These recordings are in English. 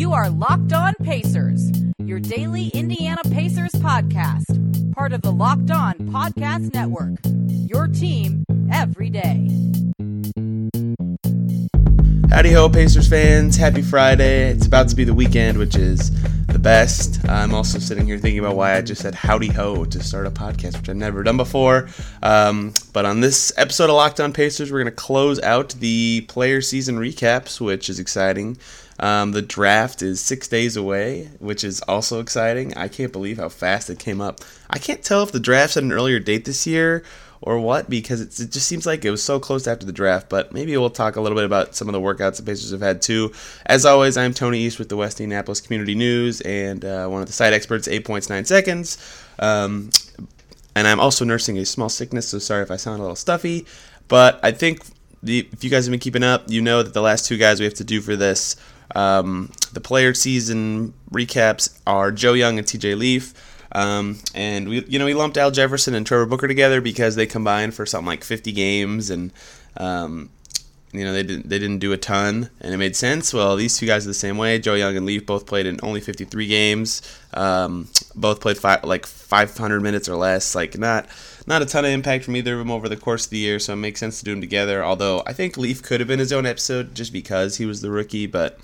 You are Locked On Pacers, your daily Indiana Pacers podcast, part of the Locked On Podcast Network. Your team every day. Howdy ho, Pacers fans. Happy Friday. It's about to be the weekend, which is the best. I'm also sitting here thinking about why I just said howdy ho to start a podcast, which I've never done before. Um, but on this episode of Locked On Pacers, we're going to close out the player season recaps, which is exciting. Um, the draft is six days away, which is also exciting. I can't believe how fast it came up. I can't tell if the draft's at an earlier date this year or what because it just seems like it was so close after the draft. But maybe we'll talk a little bit about some of the workouts the Pacers have had too. As always, I'm Tony East with the West Indianapolis Community News and uh, one of the site experts, 8 points, 9 seconds. Um, and I'm also nursing a small sickness, so sorry if I sound a little stuffy. But I think the, if you guys have been keeping up, you know that the last two guys we have to do for this um, the player season recaps are Joe Young and TJ Leaf. Um, and we, you know, we lumped Al Jefferson and Trevor Booker together because they combined for something like 50 games, and um, you know they didn't they didn't do a ton, and it made sense. Well, these two guys are the same way. Joe Young and Leaf both played in only 53 games. Um, both played like 500 minutes or less. Like not not a ton of impact from either of them over the course of the year, so it makes sense to do them together. Although I think Leaf could have been his own episode just because he was the rookie, but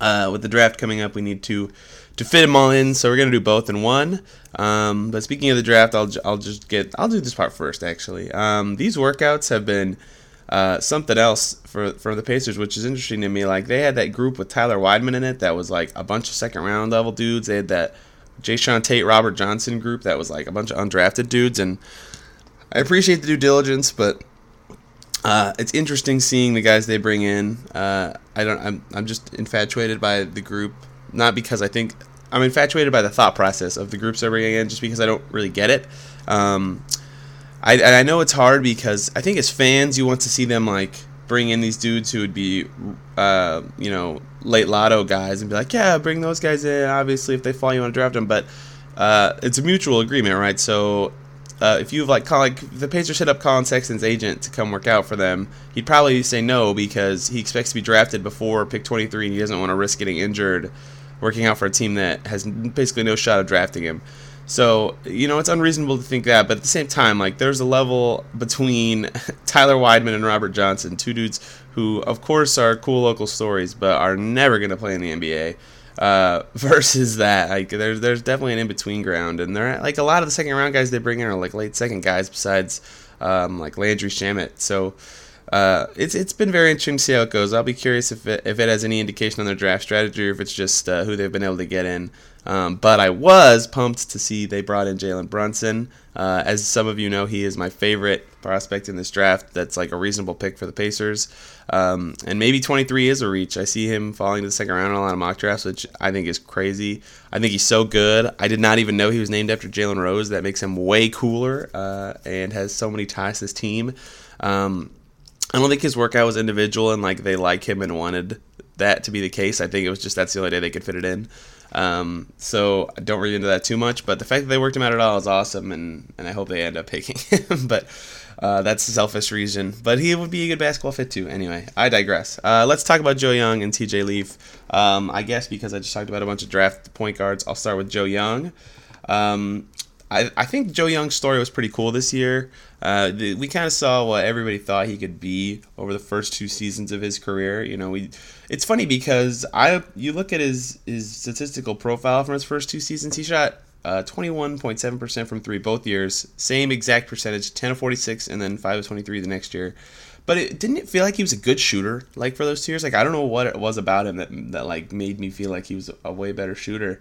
uh, with the draft coming up, we need to to fit them all in. So we're gonna do both in one. Um, but speaking of the draft, I'll I'll just get I'll do this part first. Actually, um, these workouts have been uh, something else for for the Pacers, which is interesting to me. Like they had that group with Tyler Wideman in it that was like a bunch of second round level dudes. They had that Jae'Sean Tate, Robert Johnson group that was like a bunch of undrafted dudes, and I appreciate the due diligence, but uh, it's interesting seeing the guys they bring in. Uh, I don't. I'm. I'm just infatuated by the group, not because I think I'm infatuated by the thought process of the groups they're bringing in, just because I don't really get it. Um, I and I know it's hard because I think as fans you want to see them like bring in these dudes who would be, uh, you know, late lotto guys and be like, yeah, bring those guys in. Obviously, if they fall, you want to draft them, but uh, it's a mutual agreement, right? So uh, if you have like, like the Pacers hit up Collin Sexton's agent to come work out for them, he'd probably say no because he expects to be drafted before pick 23 and he doesn't want to risk getting injured working out for a team that has basically no shot of drafting him. So, you know, it's unreasonable to think that, but at the same time, like, there's a level between Tyler Wideman and Robert Johnson, two dudes who, of course, are cool local stories, but are never going to play in the NBA. Uh, versus that, like there's there's definitely an in between ground, and they're like a lot of the second round guys they bring in are like late second guys, besides um, like Landry Shamet. So uh, it's it's been very interesting to see how it goes. I'll be curious if it, if it has any indication on their draft strategy or if it's just uh, who they've been able to get in. Um, but I was pumped to see they brought in Jalen Brunson. Uh, as some of you know, he is my favorite prospect in this draft. That's like a reasonable pick for the Pacers. Um, and maybe 23 is a reach. I see him falling to the second round in a lot of mock drafts, which I think is crazy. I think he's so good. I did not even know he was named after Jalen Rose. That makes him way cooler uh, and has so many ties to this team. Um, I don't think his workout was individual and like they like him and wanted that to be the case. I think it was just that's the only day they could fit it in. Um, so don't read into that too much, but the fact that they worked him out at all is awesome, and, and I hope they end up picking him. but uh, that's a selfish reason. But he would be a good basketball fit too. Anyway, I digress. Uh, let's talk about Joe Young and TJ Leaf. Um, I guess because I just talked about a bunch of draft point guards, I'll start with Joe Young. Um, I, I think Joe Young's story was pretty cool this year. Uh, the, we kind of saw what everybody thought he could be over the first two seasons of his career. You know, we it's funny because I you look at his his statistical profile from his first two seasons. He shot uh, 21.7% from three both years, same exact percentage, 10 of 46, and then 5 of 23 the next year. But it didn't it feel like he was a good shooter like for those two years. Like I don't know what it was about him that that like made me feel like he was a way better shooter.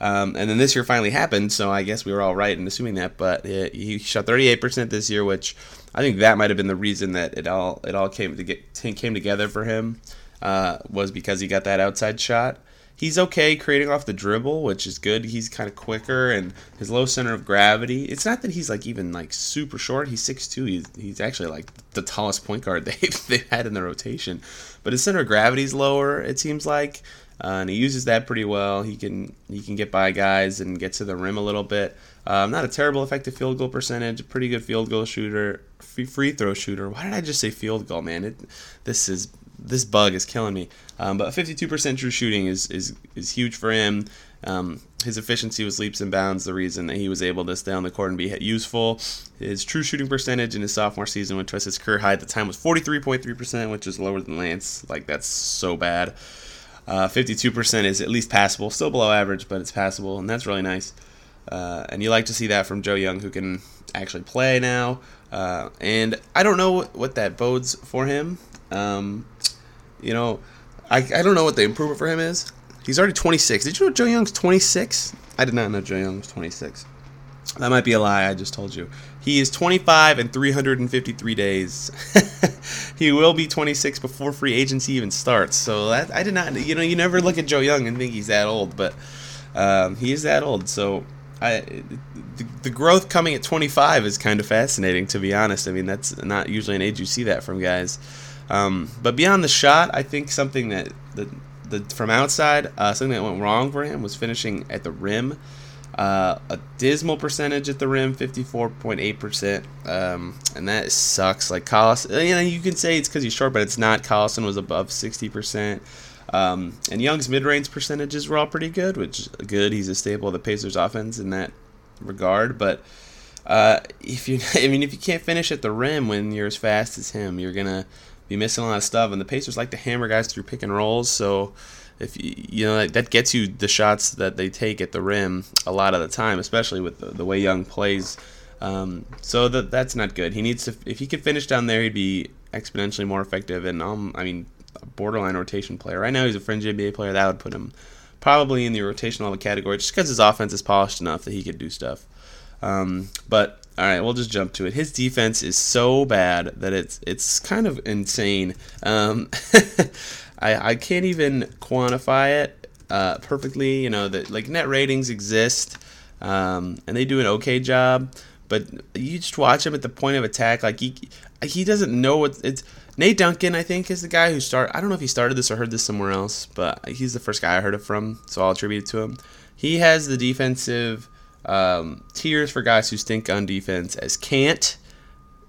Um, and then this year finally happened, so I guess we were all right in assuming that. But it, he shot 38% this year, which I think that might have been the reason that it all it all came to get came together for him uh, was because he got that outside shot. He's okay creating off the dribble, which is good. He's kind of quicker and his low center of gravity. It's not that he's like even like super short. He's 6'2". He's he's actually like the tallest point guard they've they've had in the rotation. But his center of gravity is lower. It seems like uh, and he uses that pretty well. He can he can get by guys and get to the rim a little bit. Um, not a terrible effective field goal percentage. Pretty good field goal shooter, free, free throw shooter. Why did I just say field goal, man? It, this is this bug is killing me. Um, but 52% true shooting is, is is huge for him. Um, his efficiency was leaps and bounds. The reason that he was able to stay on the court and be useful. His true shooting percentage in his sophomore season, which was his career high at the time, was 43.3%, which is lower than Lance. Like that's so bad. Uh, 52% is at least passable, still below average, but it's passable, and that's really nice. Uh, and you like to see that from Joe Young, who can actually play now. Uh, and I don't know what that bodes for him. Um, you know, I, I don't know what the improvement for him is. He's already 26. Did you know Joe Young's 26? I did not know Joe Young was 26. That might be a lie. I just told you. He is 25 and 353 days. he will be 26 before free agency even starts. So that I did not. You know, you never look at Joe Young and think he's that old, but um, he is that old. So I, the, the, growth coming at 25 is kind of fascinating, to be honest. I mean, that's not usually an age you see that from guys. Um, but beyond the shot, I think something that, the from outside, uh, something that went wrong for him was finishing at the rim. Uh, a dismal percentage at the rim, 54.8%. Um, and that sucks. Like, Collison, you know, you can say it's because he's short, but it's not. Collison was above 60%. Um, and Young's mid-range percentages were all pretty good, which good. He's a staple of the Pacers' offense in that regard. But uh, if you, I mean, if you can't finish at the rim when you're as fast as him, you're gonna be missing a lot of stuff. And the Pacers like to hammer guys through pick and rolls, so if you know that gets you the shots that they take at the rim a lot of the time, especially with the, the way Young plays. Um, so that that's not good. He needs to if he could finish down there, he'd be exponentially more effective. And um, I mean, a borderline rotation player. Right now, he's a fringe NBA player. That would put him probably in the rotational category, just because his offense is polished enough that he could do stuff. Um, but all right, we'll just jump to it. His defense is so bad that it's it's kind of insane. Um, I I can't even quantify it uh, perfectly. You know that like net ratings exist, um, and they do an okay job. But you just watch him at the point of attack, like he he doesn't know what it's. Nate Duncan, I think, is the guy who started. I don't know if he started this or heard this somewhere else, but he's the first guy I heard it from, so I'll attribute it to him. He has the defensive um, tiers for guys who stink on defense as can't,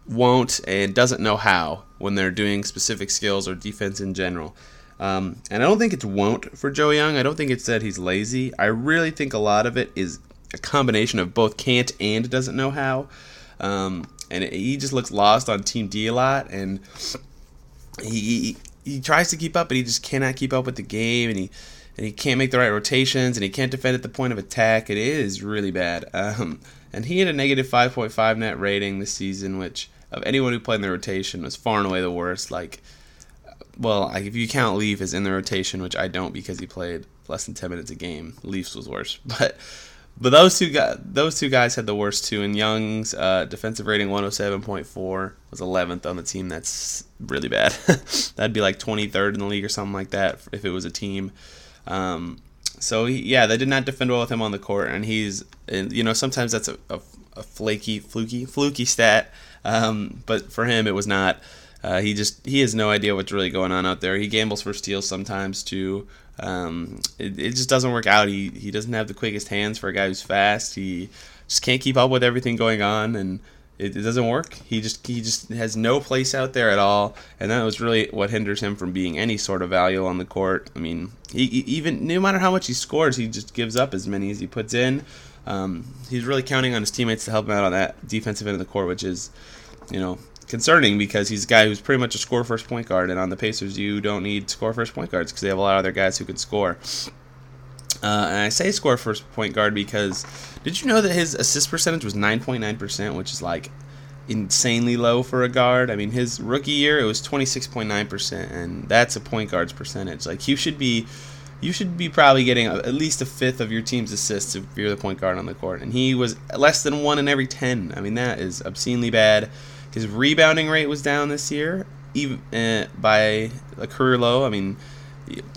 won't, and doesn't know how when they're doing specific skills or defense in general. Um, and I don't think it's won't for Joe Young. I don't think it's that he's lazy. I really think a lot of it is a combination of both can't and doesn't know how. Um, and he just looks lost on Team D a lot, and he, he he tries to keep up, but he just cannot keep up with the game, and he and he can't make the right rotations, and he can't defend at the point of attack. It is really bad. Um, and he had a negative 5.5 net rating this season, which of anyone who played in the rotation was far and away the worst. Like, well, if you count Leaf as in the rotation, which I don't because he played less than 10 minutes a game, Leafs was worse. But but those two guys, those two guys had the worst two. And Young's uh, defensive rating 107.4 was 11th on the team. That's really bad. That'd be like 23rd in the league or something like that if it was a team. Um, so he, yeah, they did not defend well with him on the court, and he's you know sometimes that's a, a, a flaky, fluky, fluky stat, um, but for him it was not. Uh, he just he has no idea what's really going on out there. He gambles for steals sometimes too. Um, it, it just doesn't work out. He he doesn't have the quickest hands for a guy who's fast. He just can't keep up with everything going on, and it, it, doesn't work. He just he just has no place out there at all, and that was really what hinders him from being any sort of value on the court. I mean, he, he even no matter how much he scores, he just gives up as many as he puts in. Um, he's really counting on his teammates to help him out on that defensive end of the court, which is, you know, concerning because he's a guy who's pretty much a score first point guard, and on the Pacers, you don't need score first point guards because they have a lot of other guys who can score. Uh, and I say score first point guard because did you know that his assist percentage was 9.9%, which is like insanely low for a guard? I mean, his rookie year it was 26.9%, and that's a point guard's percentage. Like you should be, you should be probably getting at least a fifth of your team's assists if you're the point guard on the court, and he was less than one in every 10. I mean, that is obscenely bad. His rebounding rate was down this year, even uh, by a career low. I mean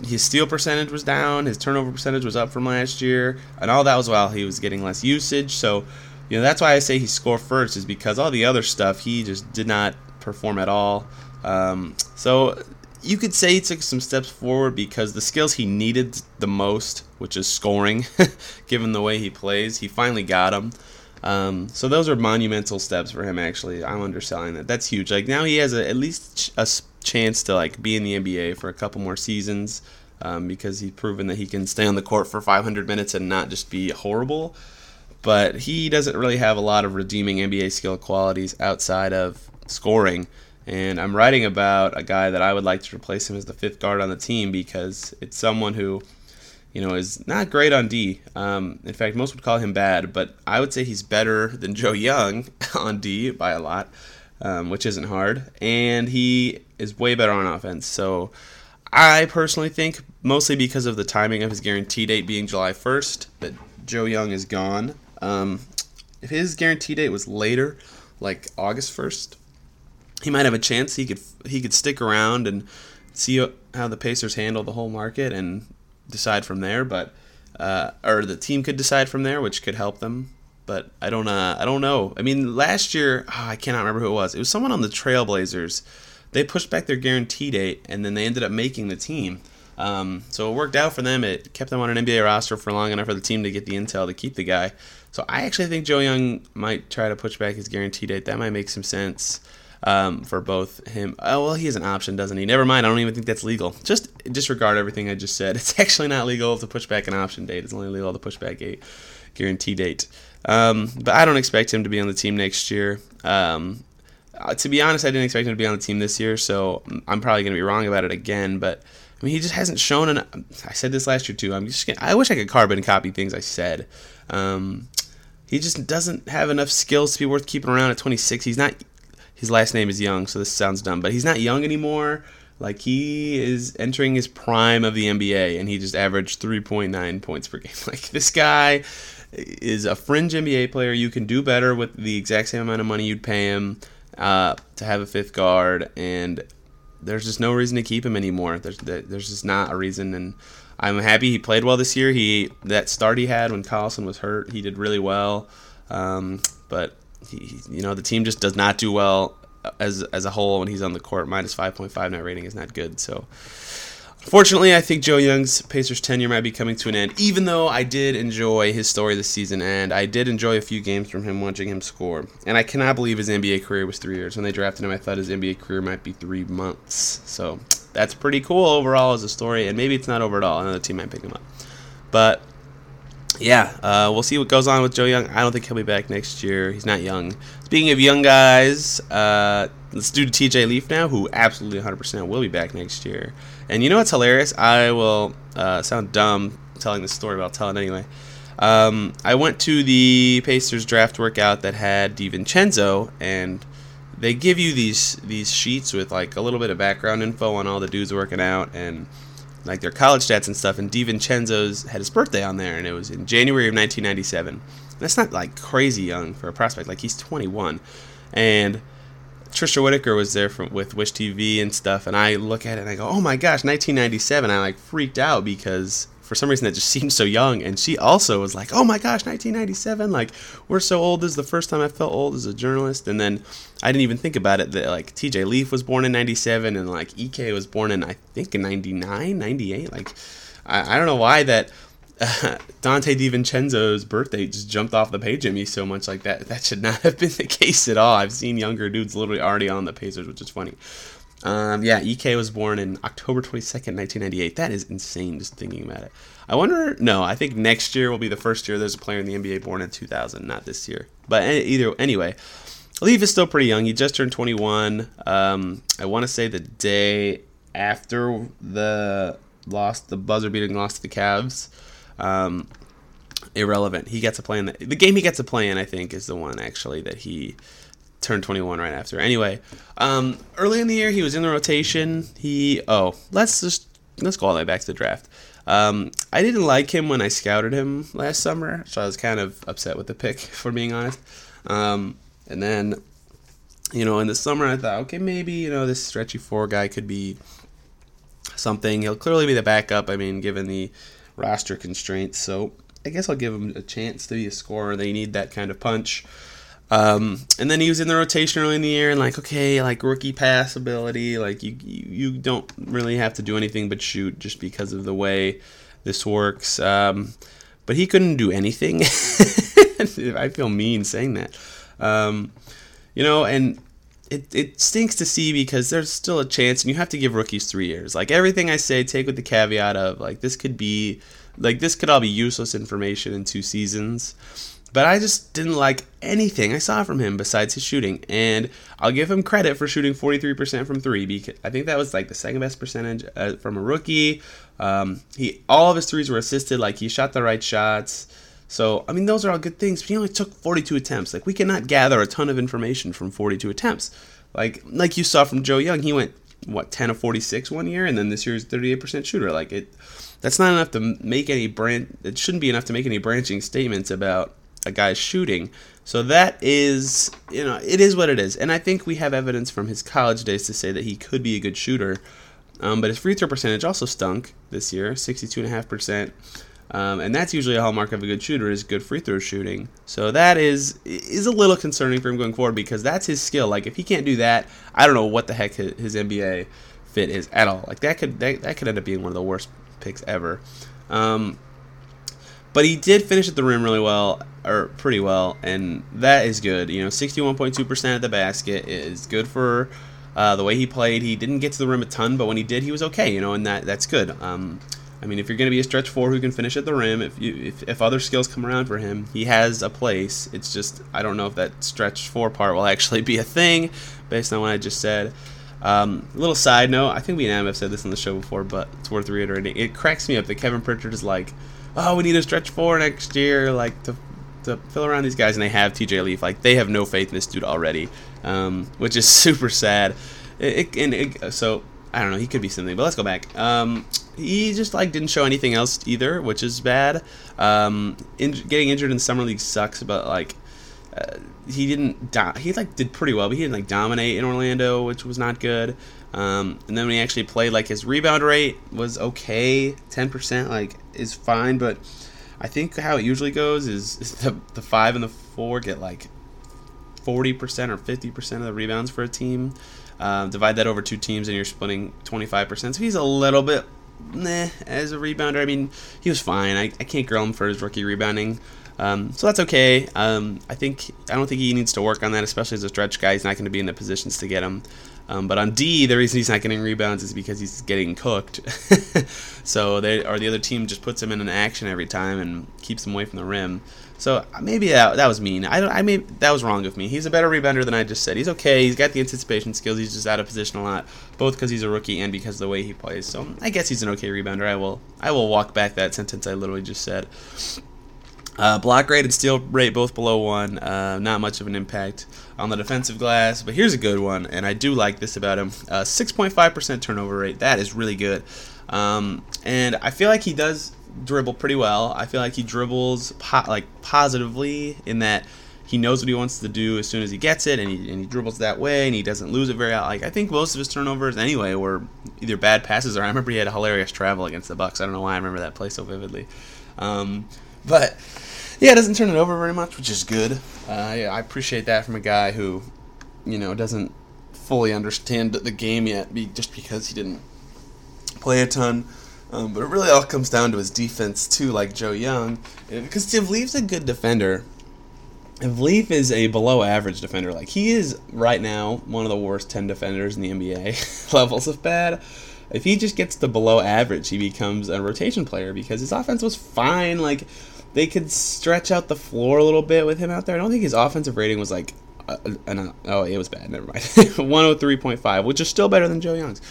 his steal percentage was down, his turnover percentage was up from last year, and all that was while he was getting less usage. So, you know, that's why I say he scored first, is because all the other stuff he just did not perform at all. Um, so you could say he took some steps forward because the skills he needed the most, which is scoring, given the way he plays, he finally got them. Um, so those are monumental steps for him. Actually, I'm underselling that. That's huge. Like now he has a, at least a chance to like be in the NBA for a couple more seasons um, because he's proven that he can stay on the court for 500 minutes and not just be horrible. But he doesn't really have a lot of redeeming NBA skill qualities outside of scoring. And I'm writing about a guy that I would like to replace him as the fifth guard on the team because it's someone who, you know, is not great on D. Um, in fact, most would call him bad, but I would say he's better than Joe Young on D by a lot, um, which isn't hard. And he is way better on offense. So I personally think, mostly because of the timing of his guarantee date being July 1st, that Joe Young is gone. Um, if his guarantee date was later, like August 1st, he might have a chance. He could he could stick around and see how the Pacers handle the whole market and decide from there. But uh, or the team could decide from there, which could help them. But I don't uh, I don't know. I mean, last year oh, I cannot remember who it was. It was someone on the Trailblazers. They pushed back their guarantee date, and then they ended up making the team. Um, so it worked out for them. It kept them on an NBA roster for long enough for the team to get the intel to keep the guy. So I actually think Joe Young might try to push back his guarantee date. That might make some sense um, for both him. Oh well, he has an option, doesn't he? Never mind. I don't even think that's legal. Just disregard everything I just said. It's actually not legal to push back an option date. It's only legal to push back a guarantee date. Um, but I don't expect him to be on the team next year. Um, uh, to be honest, I didn't expect him to be on the team this year, so I'm probably going to be wrong about it again. But I mean, he just hasn't shown. An, I said this last year too. I'm just. I wish I could carbon copy things I said. Um, he just doesn't have enough skills to be worth keeping around at 26. He's not his last name is Young, so this sounds dumb, but he's not young anymore. Like he is entering his prime of the NBA, and he just averaged 3.9 points per game. Like this guy is a fringe NBA player. You can do better with the exact same amount of money you'd pay him uh, to have a fifth guard, and there's just no reason to keep him anymore. There's there's just not a reason, and I'm happy he played well this year. He that start he had when Collison was hurt, he did really well. Um, but he, you know, the team just does not do well as as a whole when he's on the court. Minus 5.5 net rating is not good. So, unfortunately, I think Joe Young's Pacers tenure might be coming to an end. Even though I did enjoy his story this season, and I did enjoy a few games from him watching him score. And I cannot believe his NBA career was three years. When they drafted him, I thought his NBA career might be three months. So that's pretty cool overall as a story. And maybe it's not over at all. Another team might pick him up, but yeah, uh, we'll see what goes on with Joe Young. I don't think he'll be back next year. He's not young. Speaking of young guys, uh, let's do TJ Leaf now, who absolutely 100% will be back next year. And you know what's hilarious? I will uh, sound dumb telling this story, but I'll tell it anyway. Um, I went to the Pacers draft workout that had DiVincenzo, and they give you these these sheets with like a little bit of background info on all the dudes working out and like their college stats and stuff. And DiVincenzo's had his birthday on there, and it was in January of 1997. That's not like crazy young for a prospect. Like he's 21, and Trisha Whitaker was there from, with Wish TV and stuff. And I look at it and I go, "Oh my gosh, 1997!" I like freaked out because for some reason that just seemed so young. And she also was like, "Oh my gosh, 1997! Like we're so old. This is the first time I felt old as a journalist." And then I didn't even think about it that like T.J. Leaf was born in '97 and like E.K. was born in I think in '99, '98. Like I, I don't know why that. Uh, Donte DiVincenzo's birthday just jumped off the page at me so much like that. That should not have been the case at all. I've seen younger dudes literally already on the Pacers, which is funny. Um, yeah, Ek was born in October 22nd, 1998. That is insane just thinking about it. I wonder, no, I think next year will be the first year there's a player in the NBA born in 2000, not this year. But either anyway, Leaf is still pretty young. He just turned 21. Um, I want to say the day after the lost, the buzzer beating loss to the Cavs. Um, irrelevant. He gets to play in the, the game he gets to play in. I think is the one actually that he turned 21 right after. Anyway, um, early in the year he was in the rotation. He oh let's just let's go all the way back to the draft. Um, I didn't like him when I scouted him last summer, so I was kind of upset with the pick, for being honest. Um, and then, you know, in the summer I thought, okay, maybe you know this stretchy four guy could be something. He'll clearly be the backup. I mean, given the roster constraints, so I guess I'll give him a chance to be a scorer. They need that kind of punch. Um, and then he was in the rotation early in the year, and like, okay, like rookie pass ability, like you, you, don't really have to do anything but shoot just because of the way this works. Um, but he couldn't do anything. I feel mean saying that. Um, you know, and it, it stinks to see because there's still a chance, and you have to give rookies three years. Like everything I say, take with the caveat of like this could be, like this could all be useless information in two seasons. But I just didn't like anything I saw from him besides his shooting, and I'll give him credit for shooting 43% from three because I think that was like the second best percentage uh, from a rookie. Um, he all of his threes were assisted, like he shot the right shots. So, I mean, those are all good things, but he only took 42 attempts. Like, we cannot gather a ton of information from 42 attempts. Like, like you saw from Joe Young, he went, what, 10 of 46 one year, and then this year's 38% shooter. Like, it, that's not enough to make any brand, it shouldn't be enough to make any branching statements about a guy's shooting. So that is, you know, it is what it is. And I think we have evidence from his college days to say that he could be a good shooter. Um, but his free throw percentage also stunk this year, 62.5%. Um, and that's usually a hallmark of a good shooter is good free throw shooting. So that is is a little concerning for him going forward because that's his skill. Like if he can't do that, I don't know what the heck his, NBA fit is at all. Like that could that, that could end up being one of the worst picks ever. Um, but he did finish at the rim really well, or pretty well, and that is good. You know, 61.2% of the basket is good for uh, the way he played. He didn't get to the rim a ton, but when he did, he was okay. You know, and that that's good. Um, I mean, if you're going to be a stretch four who can finish at the rim, if you if, if other skills come around for him, he has a place. It's just I don't know if that stretch four part will actually be a thing, based on what I just said. Um, little side note, I think we and Adam have said this on the show before, but it's worth reiterating. It cracks me up that Kevin Pritchard is like, "Oh, we need a stretch four next year, like to to fill around these guys," and they have TJ Leaf. Like they have no faith in this dude already, um, which is super sad. It, it, and it, so I don't know. He could be something, but let's go back. Um, he just like didn't show anything else either, which is bad. Um, in, getting injured in summer league sucks, but like uh, he didn't do- he like did pretty well, but he didn't like dominate in Orlando, which was not good. Um, and then when he actually played, like his rebound rate was okay, ten percent, like is fine, but I think how it usually goes is, is the the five and the four get like forty percent or fifty percent of the rebounds for a team. Um, divide that over two teams, and you're splitting 25%. So he's a little bit nah as a rebounder. I mean, he was fine. I, I can't grill him for his rookie rebounding. Um, so that's okay. Um, I think I don't think he needs to work on that, especially as a stretch guy. He's not going to be in the positions to get him. Um, but on D, the reason he's not getting rebounds is because he's getting cooked. so they or the other team just puts him in an action every time and keeps him away from the rim. So maybe that, that was mean. I don't. I mean that was wrong of me. He's a better rebounder than I just said. He's okay. He's got the anticipation skills. He's just out of position a lot, both because he's a rookie and because of the way he plays. So I guess he's an okay rebounder. I will. I will walk back that sentence I literally just said. Uh, block rate and steal rate both below one. Uh, not much of an impact on the defensive glass, but here's a good one, and I do like this about him. Uh, 6.5% turnover rate. That is really good. Um, and I feel like he does dribble pretty well. I feel like he dribbles po- like positively in that he knows what he wants to do as soon as he gets it, and he, and he dribbles that way, and he doesn't lose it very. Like I think most of his turnovers anyway were either bad passes or I remember he had a hilarious travel against the Bucks. I don't know why I remember that play so vividly, um, but yeah, doesn't turn it over very much, which is good. Uh, yeah, I appreciate that from a guy who, you know, doesn't fully understand the game yet, be, just because he didn't play a ton. Um, but it really all comes down to his defense too, like Joe Young, because if Leaf's a good defender, if Leaf is a below average defender, like he is right now one of the worst ten defenders in the NBA, levels of bad. If he just gets to below average, he becomes a rotation player because his offense was fine. Like they could stretch out the floor a little bit with him out there. I don't think his offensive rating was like, uh, uh, oh, it was bad. Never mind, 103.5, which is still better than Joe Young's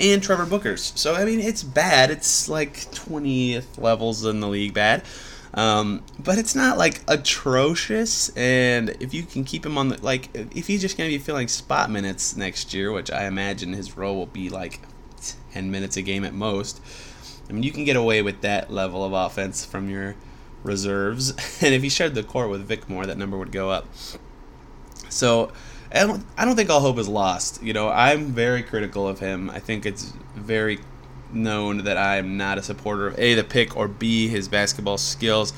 and Trevor Booker's. So I mean, it's bad. It's like 20th levels in the league bad. Um, but it's not like atrocious. And if you can keep him on the like, if he's just gonna be filling spot minutes next year, which I imagine his role will be like 10 minutes a game at most. I mean, you can get away with that level of offense from your reserves. And if he shared the court with Vic more, that number would go up. So I don't, I don't think all hope is lost. You know, I'm very critical of him. I think it's very known that I'm not a supporter of A, the pick, or B, his basketball skills.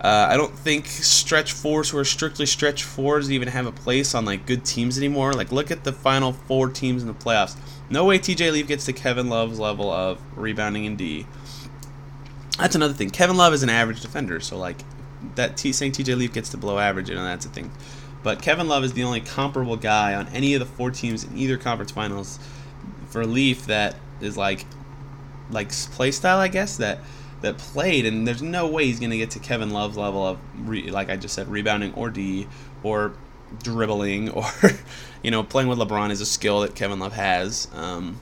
Uh, I don't think stretch fours who are strictly stretch fours even have a place on like good teams anymore. Like look at the final four teams in the playoffs. No way TJ Leaf gets to Kevin Love's level of rebounding in D. That's another thing. Kevin Love is an average defender, so like that T saying TJ Leaf gets to below average, you know that's a thing. But Kevin Love is the only comparable guy on any of the four teams in either conference finals for Leaf that is like like play style, I guess that that played, and there's no way he's gonna get to Kevin Love's level of re, like I just said, rebounding or D or dribbling or you know playing with LeBron is a skill that Kevin Love has. Um,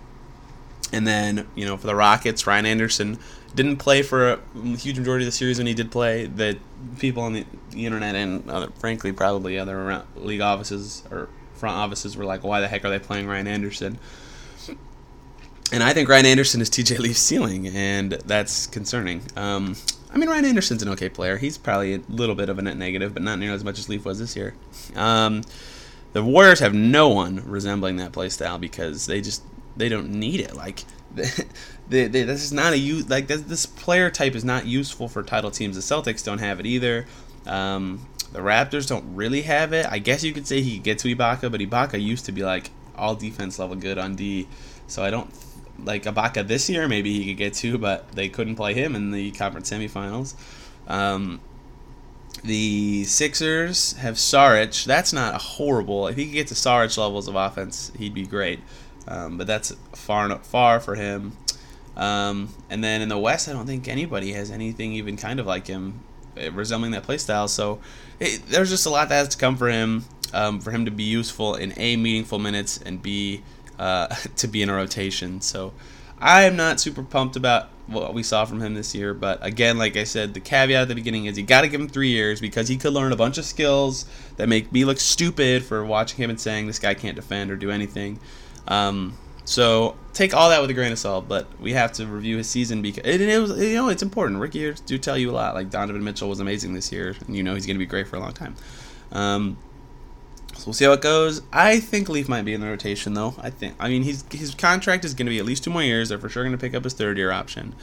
and then you know for the Rockets, Ryan Anderson didn't play for a huge majority of the series when he did play. That people on the, internet and other, frankly probably other league offices or front offices were like, why the heck are they playing Ryan Anderson? And I think Ryan Anderson is TJ Leaf's ceiling, and that's concerning. Um, I mean, Ryan Anderson's an okay player. He's probably a little bit of a net negative, but not nearly as much as Leaf was this year. Um, the Warriors have no one resembling that play style because they just they don't need it. Like, they, they, this is not a use like this, this player type is not useful for title teams. The Celtics don't have it either. Um, the Raptors don't really have it. I guess you could say he could get to Ibaka, but Ibaka used to be like all defense level good on D. So I don't like Ibaka this year. Maybe he could get to, but they couldn't play him in the conference semifinals. Um, the Sixers have Saric. That's not a horrible. If he could get to Saric levels of offense, he'd be great. Um, but that's far far for him. Um, and then in the West, I don't think anybody has anything even kind of like him, eh, resembling that play style. So it, there's just a lot that has to come for him, um, for him to be useful in a meaningful minutes and b uh, to be in a rotation. So I am not super pumped about what we saw from him this year. But again, like I said, the caveat at the beginning is you got to give him three years because he could learn a bunch of skills that make me look stupid for watching him and saying this guy can't defend or do anything. Um, so take all that with a grain of salt, but we have to review his season because it, it was you know it's important. Rookie years do tell you a lot. Like Donovan Mitchell was amazing this year, and you know he's going to be great for a long time. Um, so we'll see how it goes. I think Leaf might be in the rotation though. I think I mean he's his contract is going to be at least two more years. They're for sure going to pick up his third year option.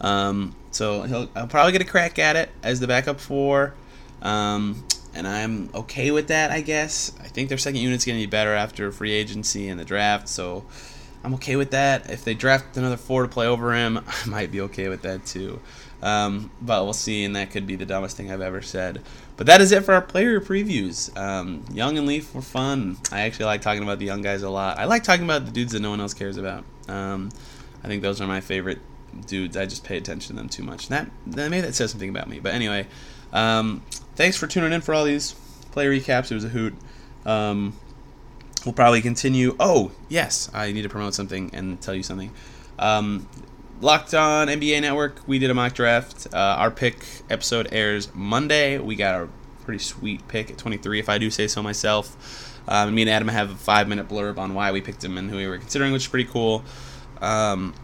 Um, so he'll, he'll probably get a crack at it as the backup for. Um, and I'm okay with that, I guess. I think their second unit's going to be better after free agency and the draft, so I'm okay with that. If they draft another four to play over him, I might be okay with that too. Um, but we'll see, and that could be the dumbest thing I've ever said. But that is it for our player previews. Um, young and Leaf were fun. I actually like talking about the young guys a lot. I like talking about the dudes that no one else cares about. Um, I think those are my favorite dudes. I just pay attention to them too much. That, that maybe that says something about me. But anyway, um, thanks for tuning in for all these play recaps. It was a hoot. Um, we'll probably continue. Oh, yes, I need to promote something and tell you something. Um, Locked On NBA Network, we did a mock draft. Uh, our pick episode airs Monday. We got a pretty sweet pick at 23, if I do say so myself. Um, me and Adam have a five minute blurb on why we picked him and who we were considering, which is pretty cool. Um,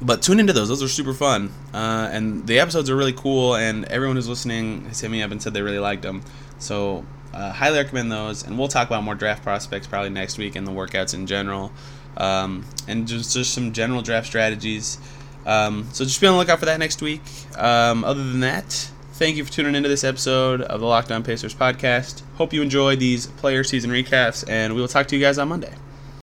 but tune into those; those are super fun, uh, and the episodes are really cool. And everyone who's listening has hit me up and said they really liked them. So uh, highly recommend those. And we'll talk about more draft prospects probably next week and the workouts in general, um, and just just some general draft strategies. Um, so just be on the lookout for that next week. Um, other than that, thank you for tuning into this episode of the Locked On Pacers podcast. Hope you enjoy these player season recaps, and we will talk to you guys on Monday.